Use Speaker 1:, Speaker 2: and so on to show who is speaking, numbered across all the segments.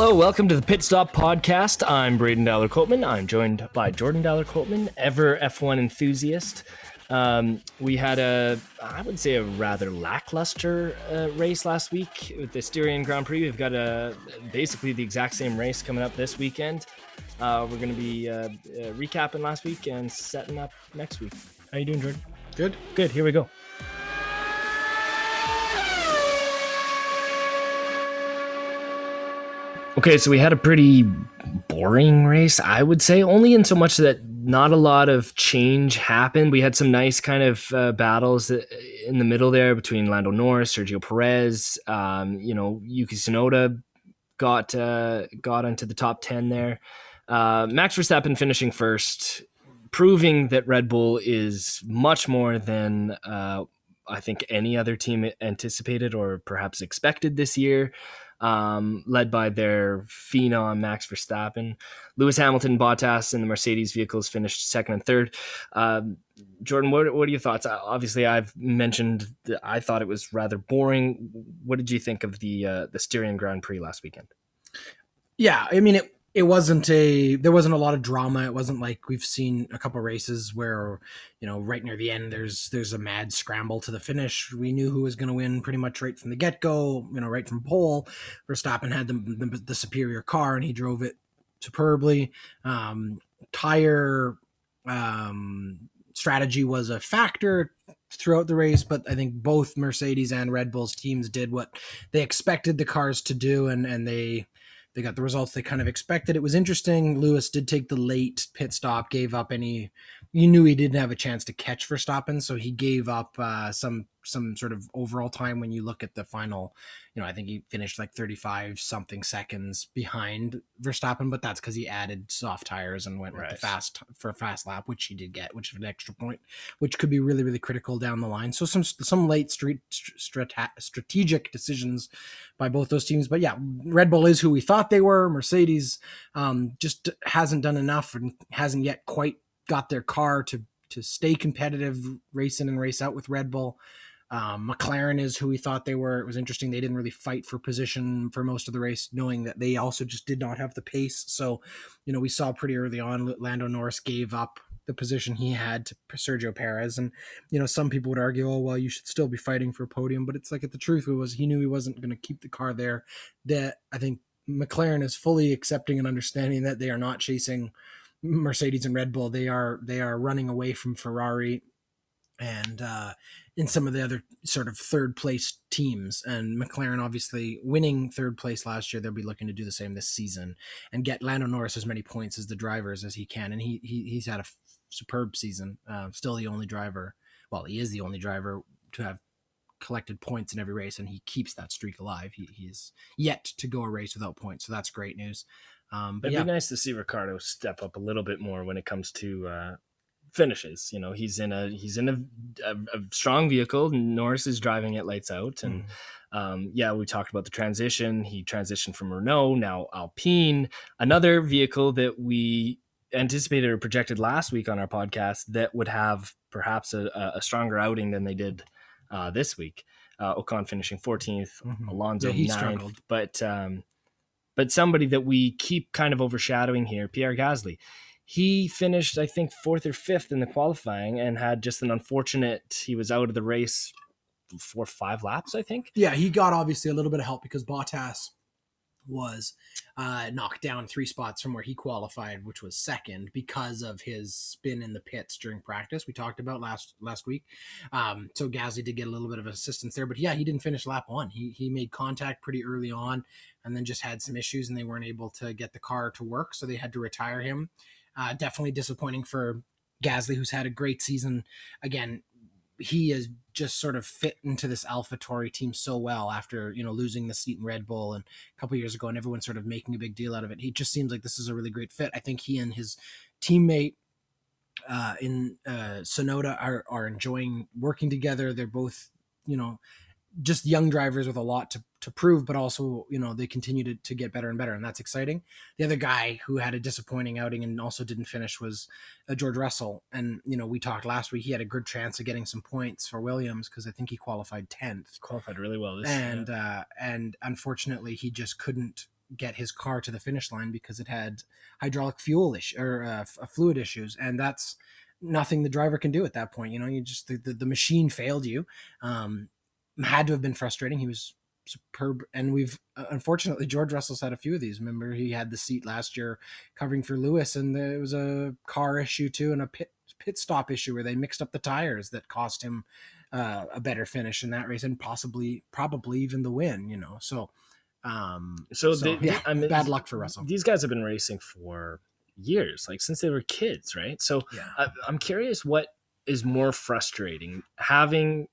Speaker 1: Hello, welcome to the Pit Stop Podcast. I'm Braden Dowler Copeman. I'm joined by Jordan Dowler Copeman, ever F1 enthusiast. Um, we had a, I would say, a rather lackluster uh, race last week with the Styrian Grand Prix. We've got a basically the exact same race coming up this weekend. Uh, we're going to be uh, uh, recapping last week and setting up next week. How you doing, Jordan?
Speaker 2: Good.
Speaker 1: Good. Here we go. Okay, so we had a pretty boring race, I would say, only in so much that not a lot of change happened. We had some nice kind of uh, battles in the middle there between Lando Norris, Sergio Perez. Um, you know, Yuki Tsunoda got uh, got into the top ten there. Uh, Max Verstappen finishing first, proving that Red Bull is much more than uh, I think any other team anticipated or perhaps expected this year um, led by their phenom Max Verstappen. Lewis Hamilton, Bottas, and the Mercedes vehicles finished second and third. Um, Jordan, what, what are your thoughts? Obviously, I've mentioned I thought it was rather boring. What did you think of the uh, the Styrian Grand Prix last weekend?
Speaker 2: Yeah, I mean it it wasn't a there wasn't a lot of drama. It wasn't like we've seen a couple races where you know right near the end there's there's a mad scramble to the finish. We knew who was going to win pretty much right from the get-go you know right from pole. Verstappen had the, the, the superior car and he drove it superbly. Um, tire um, strategy was a factor throughout the race, but I think both Mercedes and Red Bull's teams did what they expected the cars to do, and and they they got the results they kind of expected. It was interesting. Lewis did take the late pit stop, gave up any. You knew he didn't have a chance to catch Verstappen, so he gave up uh, some some sort of overall time when you look at the final you know i think he finished like 35 something seconds behind verstappen but that's because he added soft tires and went right. with the fast for a fast lap which he did get which is an extra point which could be really really critical down the line so some some late street strate- strategic decisions by both those teams but yeah red bull is who we thought they were mercedes um, just hasn't done enough and hasn't yet quite got their car to to stay competitive race in and race out with red bull um, McLaren is who we thought they were. It was interesting. They didn't really fight for position for most of the race, knowing that they also just did not have the pace. So, you know, we saw pretty early on Lando Norris gave up the position he had to Sergio Perez. And, you know, some people would argue, oh, well, you should still be fighting for a podium. But it's like, the truth was he knew he wasn't going to keep the car there. That I think McLaren is fully accepting and understanding that they are not chasing Mercedes and Red Bull. They are they are running away from Ferrari and uh, in some of the other sort of third place teams. And McLaren obviously winning third place last year, they'll be looking to do the same this season and get Lando Norris as many points as the drivers as he can. And he, he he's had a f- superb season. Uh, still the only driver. Well, he is the only driver to have collected points in every race, and he keeps that streak alive. He, he's yet to go a race without points, so that's great news.
Speaker 1: Um, but It'd yeah. be nice to see Ricciardo step up a little bit more when it comes to uh, finishes. You know, he's in a he's in a, a, a strong vehicle. Norris is driving it lights out, and mm. um, yeah, we talked about the transition. He transitioned from Renault now Alpine, another vehicle that we anticipated or projected last week on our podcast that would have perhaps a, a stronger outing than they did uh, this week. Uh, Ocon finishing 14th, mm-hmm. Alonso yeah, 9th, struggled. but um, but somebody that we keep kind of overshadowing here, Pierre Gasly he finished, I think, fourth or fifth in the qualifying and had just an unfortunate. He was out of the race for five laps, I think.
Speaker 2: Yeah, he got obviously a little bit of help because Bottas was uh, knocked down three spots from where he qualified, which was second, because of his spin in the pits during practice. We talked about last last week. Um, so Gasly did get a little bit of assistance there, but yeah, he didn't finish lap one. He he made contact pretty early on, and then just had some issues, and they weren't able to get the car to work, so they had to retire him. Uh, definitely disappointing for Gasly, who's had a great season. Again, he has just sort of fit into this AlphaTauri team so well after you know losing the seat in Red Bull and a couple years ago, and everyone's sort of making a big deal out of it. He just seems like this is a really great fit. I think he and his teammate uh, in uh, Tsunoda are are enjoying working together. They're both you know just young drivers with a lot to, to prove, but also, you know, they continue to, to get better and better. And that's exciting. The other guy who had a disappointing outing and also didn't finish was uh, George Russell. And, you know, we talked last week, he had a good chance of getting some points for Williams because I think he qualified 10th.
Speaker 1: Qualified really well.
Speaker 2: This, and, uh, and unfortunately he just couldn't get his car to the finish line because it had hydraulic fuel issue or uh, fluid issues, and that's nothing the driver can do at that point. You know, you just the, the, the machine failed you. Um, had to have been frustrating. He was superb, and we've uh, unfortunately George Russell's had a few of these. Remember, he had the seat last year covering for Lewis, and there was a car issue too, and a pit pit stop issue where they mixed up the tires that cost him uh, a better finish in that race, and possibly probably even the win. You know, so. Um,
Speaker 1: so,
Speaker 2: so
Speaker 1: they,
Speaker 2: yeah,
Speaker 1: I mean,
Speaker 2: bad luck for Russell.
Speaker 1: These guys have been racing for years, like since they were kids, right? So
Speaker 2: Yeah.
Speaker 1: I, I'm curious what is more frustrating having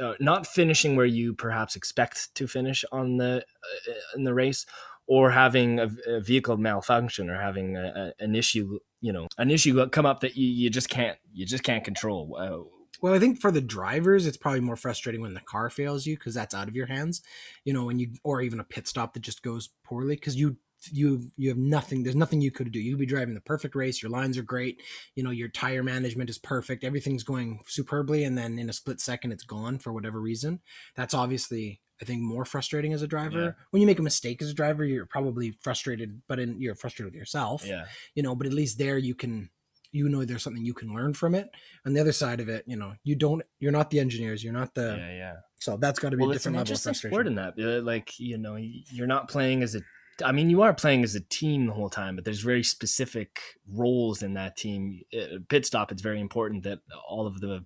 Speaker 1: uh, not finishing where you perhaps expect to finish on the uh, in the race or having a, a vehicle malfunction or having a, a, an issue you know an issue come up that you, you just can't you just can't control uh,
Speaker 2: Well, I think for the drivers, it's probably more frustrating when the car fails you because that's out of your hands. You know, when you or even a pit stop that just goes poorly because you you you have nothing. There's nothing you could do. You could be driving the perfect race. Your lines are great. You know, your tire management is perfect. Everything's going superbly, and then in a split second, it's gone for whatever reason. That's obviously. I think more frustrating as a driver.
Speaker 1: Yeah.
Speaker 2: When you make a mistake as a driver, you're probably frustrated, but in, you're frustrated with yourself
Speaker 1: yeah
Speaker 2: you know but at least there you can you know there's something you can learn from it on the other side of it you know you don't you're not the engineers you're not the
Speaker 1: yeah yeah
Speaker 2: so that's got to be
Speaker 1: well
Speaker 2: a
Speaker 1: it's an
Speaker 2: different level of frustration
Speaker 1: sport in that uh, like you know you're not playing as a I mean, you are playing as a team the whole time, but there's very specific roles in that team. Uh, Pit stop, it's very important that all of the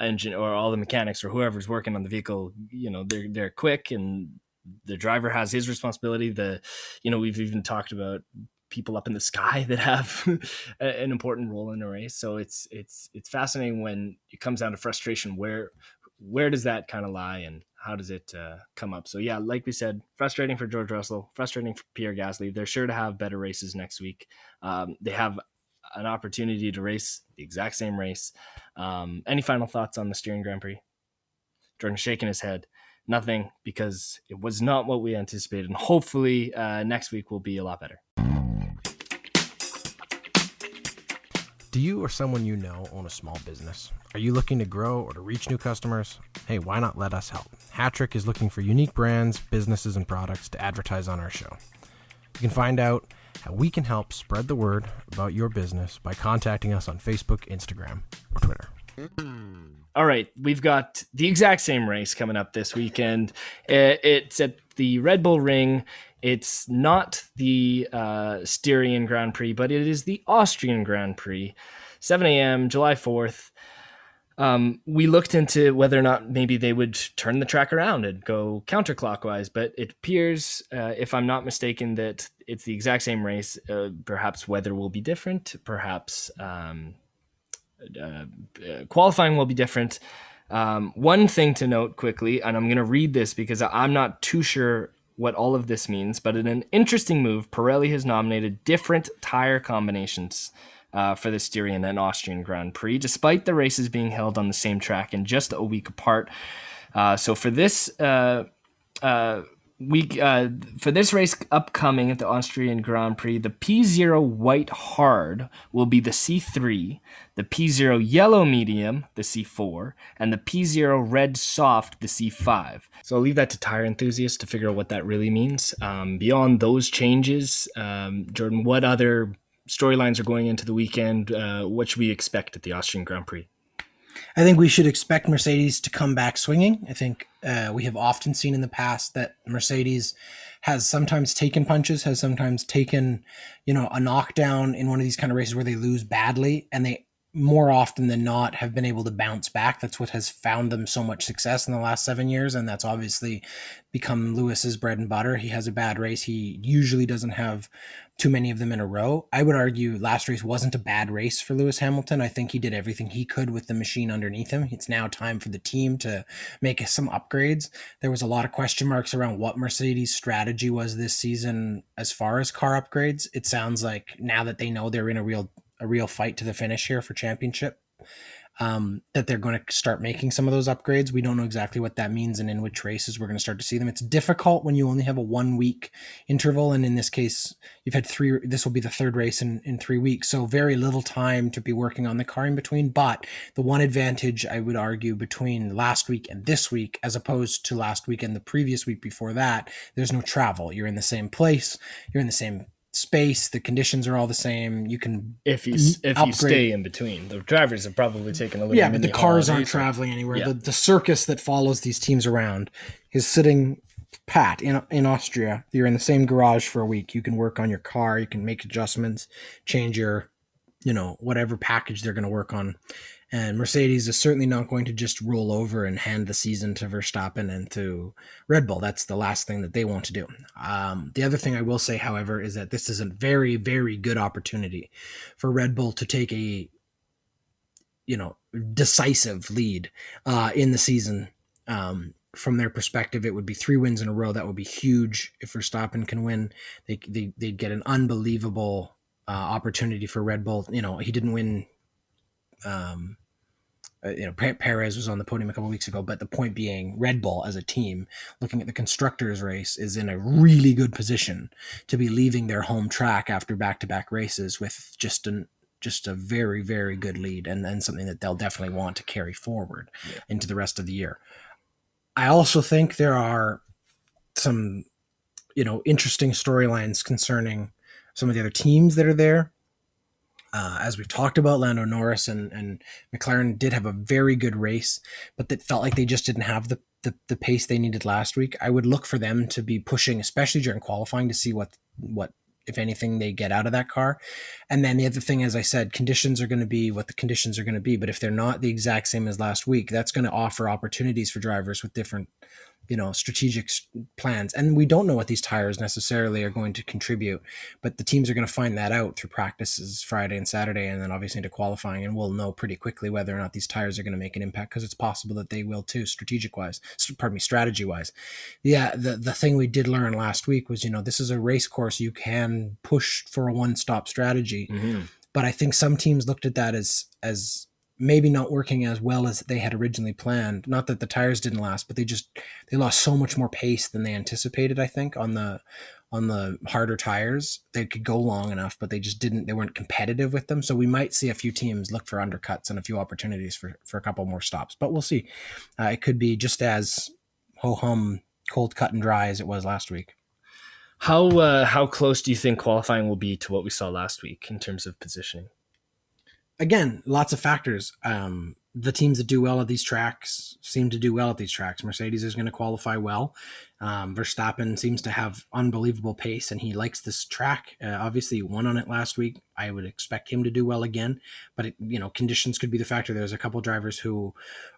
Speaker 1: engine or all the mechanics or whoever's working on the vehicle, you know, they're they're quick and the driver has his responsibility. The, you know, we've even talked about people up in the sky that have an important role in a race. So it's it's it's fascinating when it comes down to frustration. Where where does that kind of lie and how does it uh, come up? So yeah, like we said, frustrating for George Russell, frustrating for Pierre Gasly. They're sure to have better races next week. Um, they have an opportunity to race the exact same race. Um, any final thoughts on the Styrian Grand Prix? Jordan shaking his head. Nothing because it was not what we anticipated. And hopefully uh, next week will be a lot better.
Speaker 3: Do you or someone you know own a small business? Are you looking to grow or to reach new customers? Hey, why not let us help? Hattrick is looking for unique brands, businesses, and products to advertise on our show. You can find out how we can help spread the word about your business by contacting us on Facebook, Instagram, or Twitter.
Speaker 1: All right, we've got the exact same race coming up this weekend. Uh, It's at the Red Bull Ring. It's not the uh, Styrian Grand Prix, but it is the Austrian Grand Prix. 7 a.m., July 4th. Um, we looked into whether or not maybe they would turn the track around and go counterclockwise, but it appears, uh, if I'm not mistaken, that it's the exact same race. Uh, perhaps weather will be different. Perhaps um, uh, uh, qualifying will be different. Um, one thing to note quickly, and I'm going to read this because I'm not too sure what all of this means, but in an interesting move, Pirelli has nominated different tire combinations uh, for the Styrian and Austrian Grand Prix, despite the races being held on the same track and just a week apart. Uh, so for this uh, uh, week, uh, for this race upcoming at the Austrian Grand Prix, the P0 White Hard will be the C3, the P0 Yellow Medium, the C4, and the P0 Red Soft, the C5. So I'll leave that to tire enthusiasts to figure out what that really means. Um, beyond those changes, um, Jordan, what other storylines are going into the weekend? Uh, what should we expect at the Austrian Grand Prix?
Speaker 2: I think we should expect Mercedes to come back swinging. I think uh, we have often seen in the past that Mercedes has sometimes taken punches, has sometimes taken, you know, a knockdown in one of these kind of races where they lose badly, and they more often than not have been able to bounce back. That's what has found them so much success in the last seven years, and that's obviously become Lewis's bread and butter. He has a bad race. He usually doesn't have too many of them in a row. I would argue last race wasn't a bad race for Lewis Hamilton. I think he did everything he could with the machine underneath him. It's now time for the team to make some upgrades. There was a lot of question marks around what Mercedes' strategy was this season as far as car upgrades. It sounds like now that they know they're in a real a real fight to the finish here for championship. Um, that they're going to start making some of those upgrades. We don't know exactly what that means and in which races we're going to start to see them. It's difficult when you only have a one week interval, and in this case, you've had three. This will be the third race in in three weeks, so very little time to be working on the car in between. But the one advantage I would argue between last week and this week, as opposed to last week and the previous week before that, there's no travel. You're in the same place. You're in the same space. The conditions are all the same. You can
Speaker 1: If you if you stay in between, the drivers have probably taken a little.
Speaker 2: yeah, but the cars aren't
Speaker 1: so-
Speaker 2: traveling anywhere.
Speaker 1: Yeah.
Speaker 2: The the circus that follows these teams around is sitting pat in in Austria. You're in the same garage for a week. You can work on your car. You can make adjustments, change your, you know, whatever package they're going to work on. And Mercedes is certainly not going to just roll over and hand the season to Verstappen and to Red Bull. That's the last thing that they want to do. Um, the other thing I will say, however, is that this is a very, very good opportunity for Red Bull to take a you know decisive lead uh, in the season. Um, from their perspective, it would be three wins in a row. That would be huge if Verstappen can win. They, they they'd get an unbelievable uh, opportunity for Red Bull. You know, he didn't win. Um, uh, you know, Perez was on the podium a couple weeks ago, but the point being, Red Bull as a team, looking at the constructors' race, is in a really good position to be leaving their home track after back-to-back races with just an just a very very good lead and and something that they'll definitely want to carry forward
Speaker 1: Yeah.
Speaker 2: into the rest of the year. I also think there are some you know interesting storylines concerning some of the other teams that are there. Uh, as we've talked about, Lando Norris and, and McLaren did have a very good race, but that felt like they just didn't have the, the the pace they needed last week. I would look for them to be pushing, especially during qualifying, to see what what if anything they get out of that car. And then the other thing, as I said, conditions are going to be what the conditions are going to be. But if they're not the exact same as last week, that's going to offer opportunities for drivers with different, you know, strategic plans. And we don't know what these tires necessarily are going to contribute, but the teams are going to find that out through practices Friday and Saturday, and then obviously into qualifying. And we'll know pretty quickly whether or not these tires are going to make an impact because it's possible that they will too, strategic wise, pardon me, strategy wise yeah the the thing we did learn last week was you know this is a race course you can push for a one stop strategy
Speaker 1: Mhm.
Speaker 2: but i think some teams looked at that as as maybe not working as well as they had originally planned not that the tires didn't last but they just they lost so much more pace than they anticipated i think on the on the harder tires they could go long enough but they just didn't they weren't competitive with them so we might see a few teams look for undercuts and a few opportunities for for a couple more stops but we'll see uh, it could be just as ho hum cold cut and dry as it was last week.
Speaker 1: How uh, how close do you think qualifying will be to what we saw last week in terms of positioning?
Speaker 2: Again, lots of factors. Um, the teams that do well at these tracks seem to do well at these tracks. Mercedes is going to qualify well. Um, Verstappen seems to have unbelievable pace, and he likes this track. Uh, obviously, he won on it last week. I would expect him to do well again, but it, you know, conditions could be the factor. There's a couple drivers who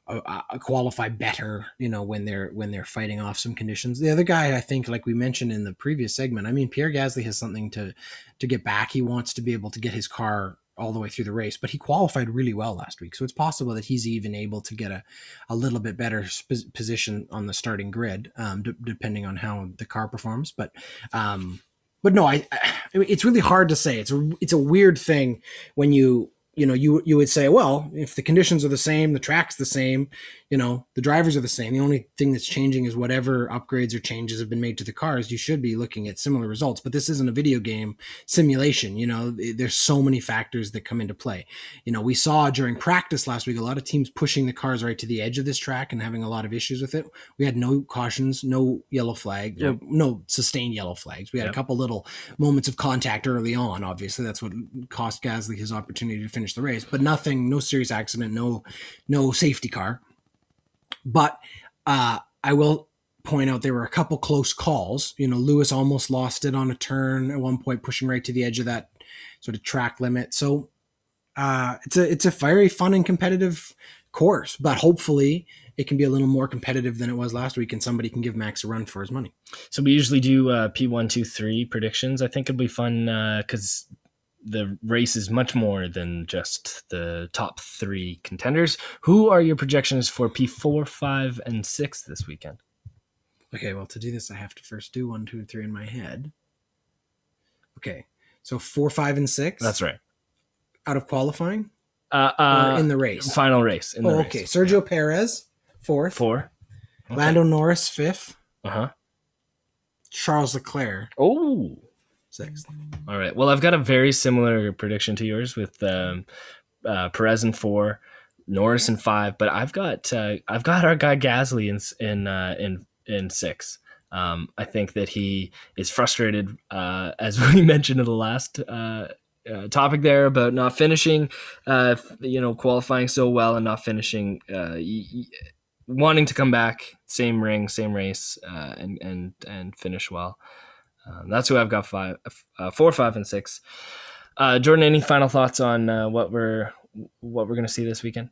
Speaker 2: uh, uh, qualify better, you know, when they're when they're fighting off some conditions. The other guy, I think, like we mentioned in the previous segment, I mean, Pierre Gasly has something to to get back. He wants to be able to get his car all the way through the race, but he qualified really well last week. So it's possible that he's even able to get a, a little bit better sp- position on the starting grid, um, d- depending on how the car performs. But, um, but no, I, I, it's really hard to say. It's a, it's a weird thing when you, you know, you, you would say, well, if the conditions are the same, the track's the same, you know, the drivers are the same. The only thing that's changing is whatever upgrades or changes have been made to the cars. You should be looking at similar results, but this isn't a video game simulation. You know, there's so many factors that come into play. You know, we saw during practice last week a lot of teams pushing the cars right to the edge of this track and having a lot of issues with it. We had no cautions, no yellow flag,
Speaker 1: Yep.
Speaker 2: no sustained yellow flags. We had
Speaker 1: Yep.
Speaker 2: a couple little moments of contact early on. Obviously, that's what cost Gasly his opportunity to finish the race, but nothing, no serious accident, no, no safety car. But uh, I will point out there were a couple close calls. You know, Lewis almost lost it on a turn at one point, pushing right to the edge of that sort of track limit. So uh, it's a it's a very fun and competitive course, but hopefully it can be a little more competitive than it was last week, and somebody can give Max a run for his money.
Speaker 1: So we usually do uh, P one, two, three predictions. I think it'd be fun because the race is much more than just the top three contenders. Who are your projections for P four, five, and six this weekend?
Speaker 2: Okay, well, to do this, I have to first do one, two, and three in my head. Okay, so four, five, and six.
Speaker 1: That's right.
Speaker 2: out of qualifying.
Speaker 1: Uh, uh,
Speaker 2: in the race?
Speaker 1: final race. In the
Speaker 2: Oh,
Speaker 1: race.
Speaker 2: okay. Sergio Perez, fourth.
Speaker 1: Four. Okay.
Speaker 2: Lando Norris, fifth.
Speaker 1: Uh huh.
Speaker 2: Charles Leclerc,
Speaker 1: Oh.
Speaker 2: Sixth.
Speaker 1: All right. Well, I've got a very similar prediction to yours with um, uh, Perez in four, Norris in five, but I've got uh, I've got our guy Gasly in in uh, in in six. Um, I think that he is frustrated, uh, as we mentioned in the last uh, uh, topic there about not finishing, uh, you know, qualifying so well and not finishing, uh, y- y- wanting to come back, same ring, same race, uh, and and and finish well. Um, that's who I've got five, uh, four, five, and six. Uh, Jordan, any final thoughts on uh, what we're what we're going to see this weekend?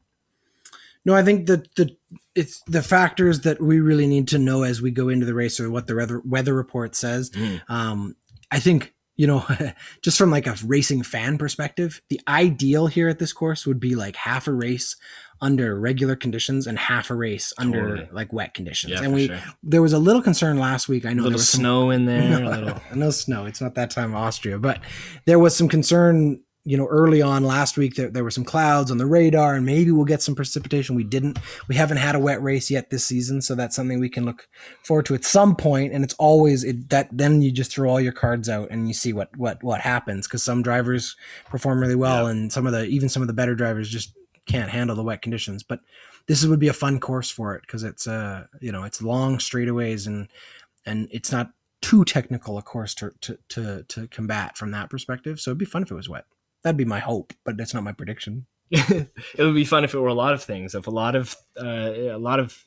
Speaker 2: No, I think that the it's the factors that we really need to know as we go into the race or what the weather weather report says. Um, I think you know, just from like a racing fan perspective, the ideal here at this course would be like half a race under regular conditions and half a race under
Speaker 1: Totally.
Speaker 2: like wet conditions.
Speaker 1: Yeah,
Speaker 2: and we
Speaker 1: sure.
Speaker 2: there was a little concern last week. I know
Speaker 1: little
Speaker 2: there was some
Speaker 1: snow in there. a
Speaker 2: no,
Speaker 1: little,
Speaker 2: no snow. It's not that time of Austria, but there was some concern, you know, early on last week that there were some clouds on the radar and maybe we'll get some precipitation. We didn't. We haven't had a wet race yet this season, so that's something we can look forward to at some point. And it's always it, that then you just throw all your cards out and you see what what what happens because some drivers perform really well and some of the even some of the better drivers just can't handle the wet conditions. But this would be a fun course for it because it's uh you know it's long straightaways and and it's not too technical a course to, to to to combat from that perspective. So it'd be fun if it was wet. That'd be my hope, but that's not my prediction.
Speaker 1: it would be fun if it were a lot of things. If a lot of uh, a lot of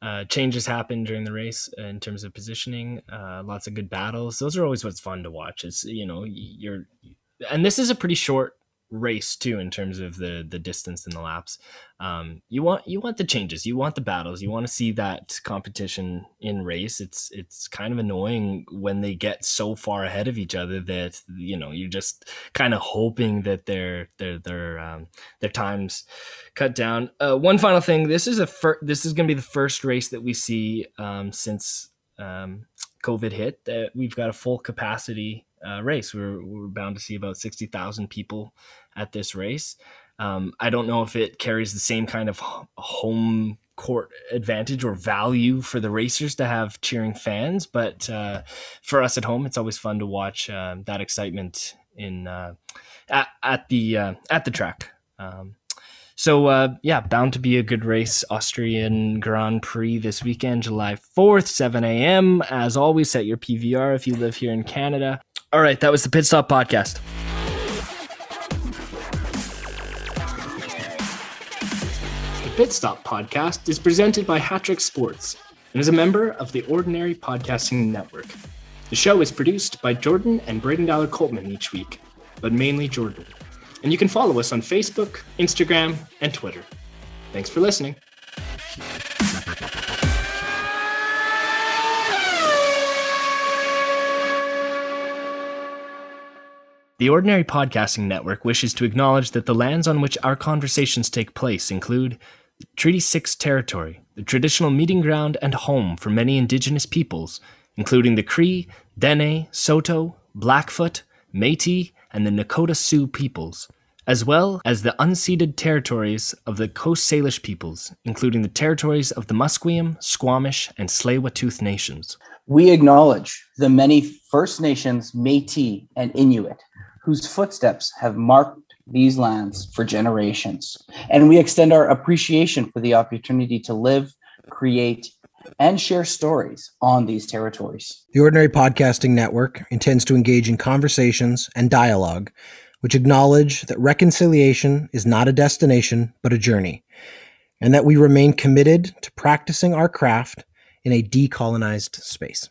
Speaker 1: uh, changes happen during the race in terms of positioning, uh, lots of good battles. Those are always what's fun to watch. It's you know you're, and this is a pretty short race too in terms of the the distance and the laps. Um, you want you want the changes, you want the battles, you want to see that competition in race. It's it's kind of annoying when they get so far ahead of each other that you know you're just kind of hoping that their their their um, their times cut down. Uh, one final thing: this is a fir- this is going to be the first race that we see um, since um, COVID hit that we've got a full capacity uh, race. We're we're bound to see about sixty thousand people at this race. Um, I don't know if it carries the same kind of home court advantage or value for the racers to have cheering fans, but uh, for us at home, it's always fun to watch uh, that excitement in uh, at, at the uh, at the track. Um, so uh, yeah, bound to be a good race. Austrian Grand Prix this weekend, July fourth, seven a.m. As always, set your PVR if you live here in Canada. All right, that was the Pit Stop Podcast. The Pit Stop Podcast is presented by Hattrick Sports and is a member of the Ordinary Podcasting Network. The show is produced by Jordan and Braden Dollar Coltman each week, but mainly Jordan. And you can follow us on Facebook, Instagram, and Twitter. Thanks for listening. The Ordinary Podcasting Network wishes to acknowledge that the lands on which our conversations take place include Treaty 6 territory, the traditional meeting ground and home for many indigenous peoples, including the Cree, Dene, Saulteaux, Blackfoot, Métis, and the Nakota Sioux peoples, as well as the unceded territories of the Coast Salish peoples, including the territories of the Musqueam, Squamish, and Tsleil-Waututh nations.
Speaker 4: We acknowledge the many First Nations, Métis, and Inuit whose footsteps have marked these lands for generations. And we extend our appreciation for the opportunity to live, create, and share stories on these territories.
Speaker 2: The Ordinary Podcasting Network intends to engage in conversations and dialogue which acknowledge that reconciliation is not a destination, but a journey, and that we remain committed to practicing our craft in a decolonized space.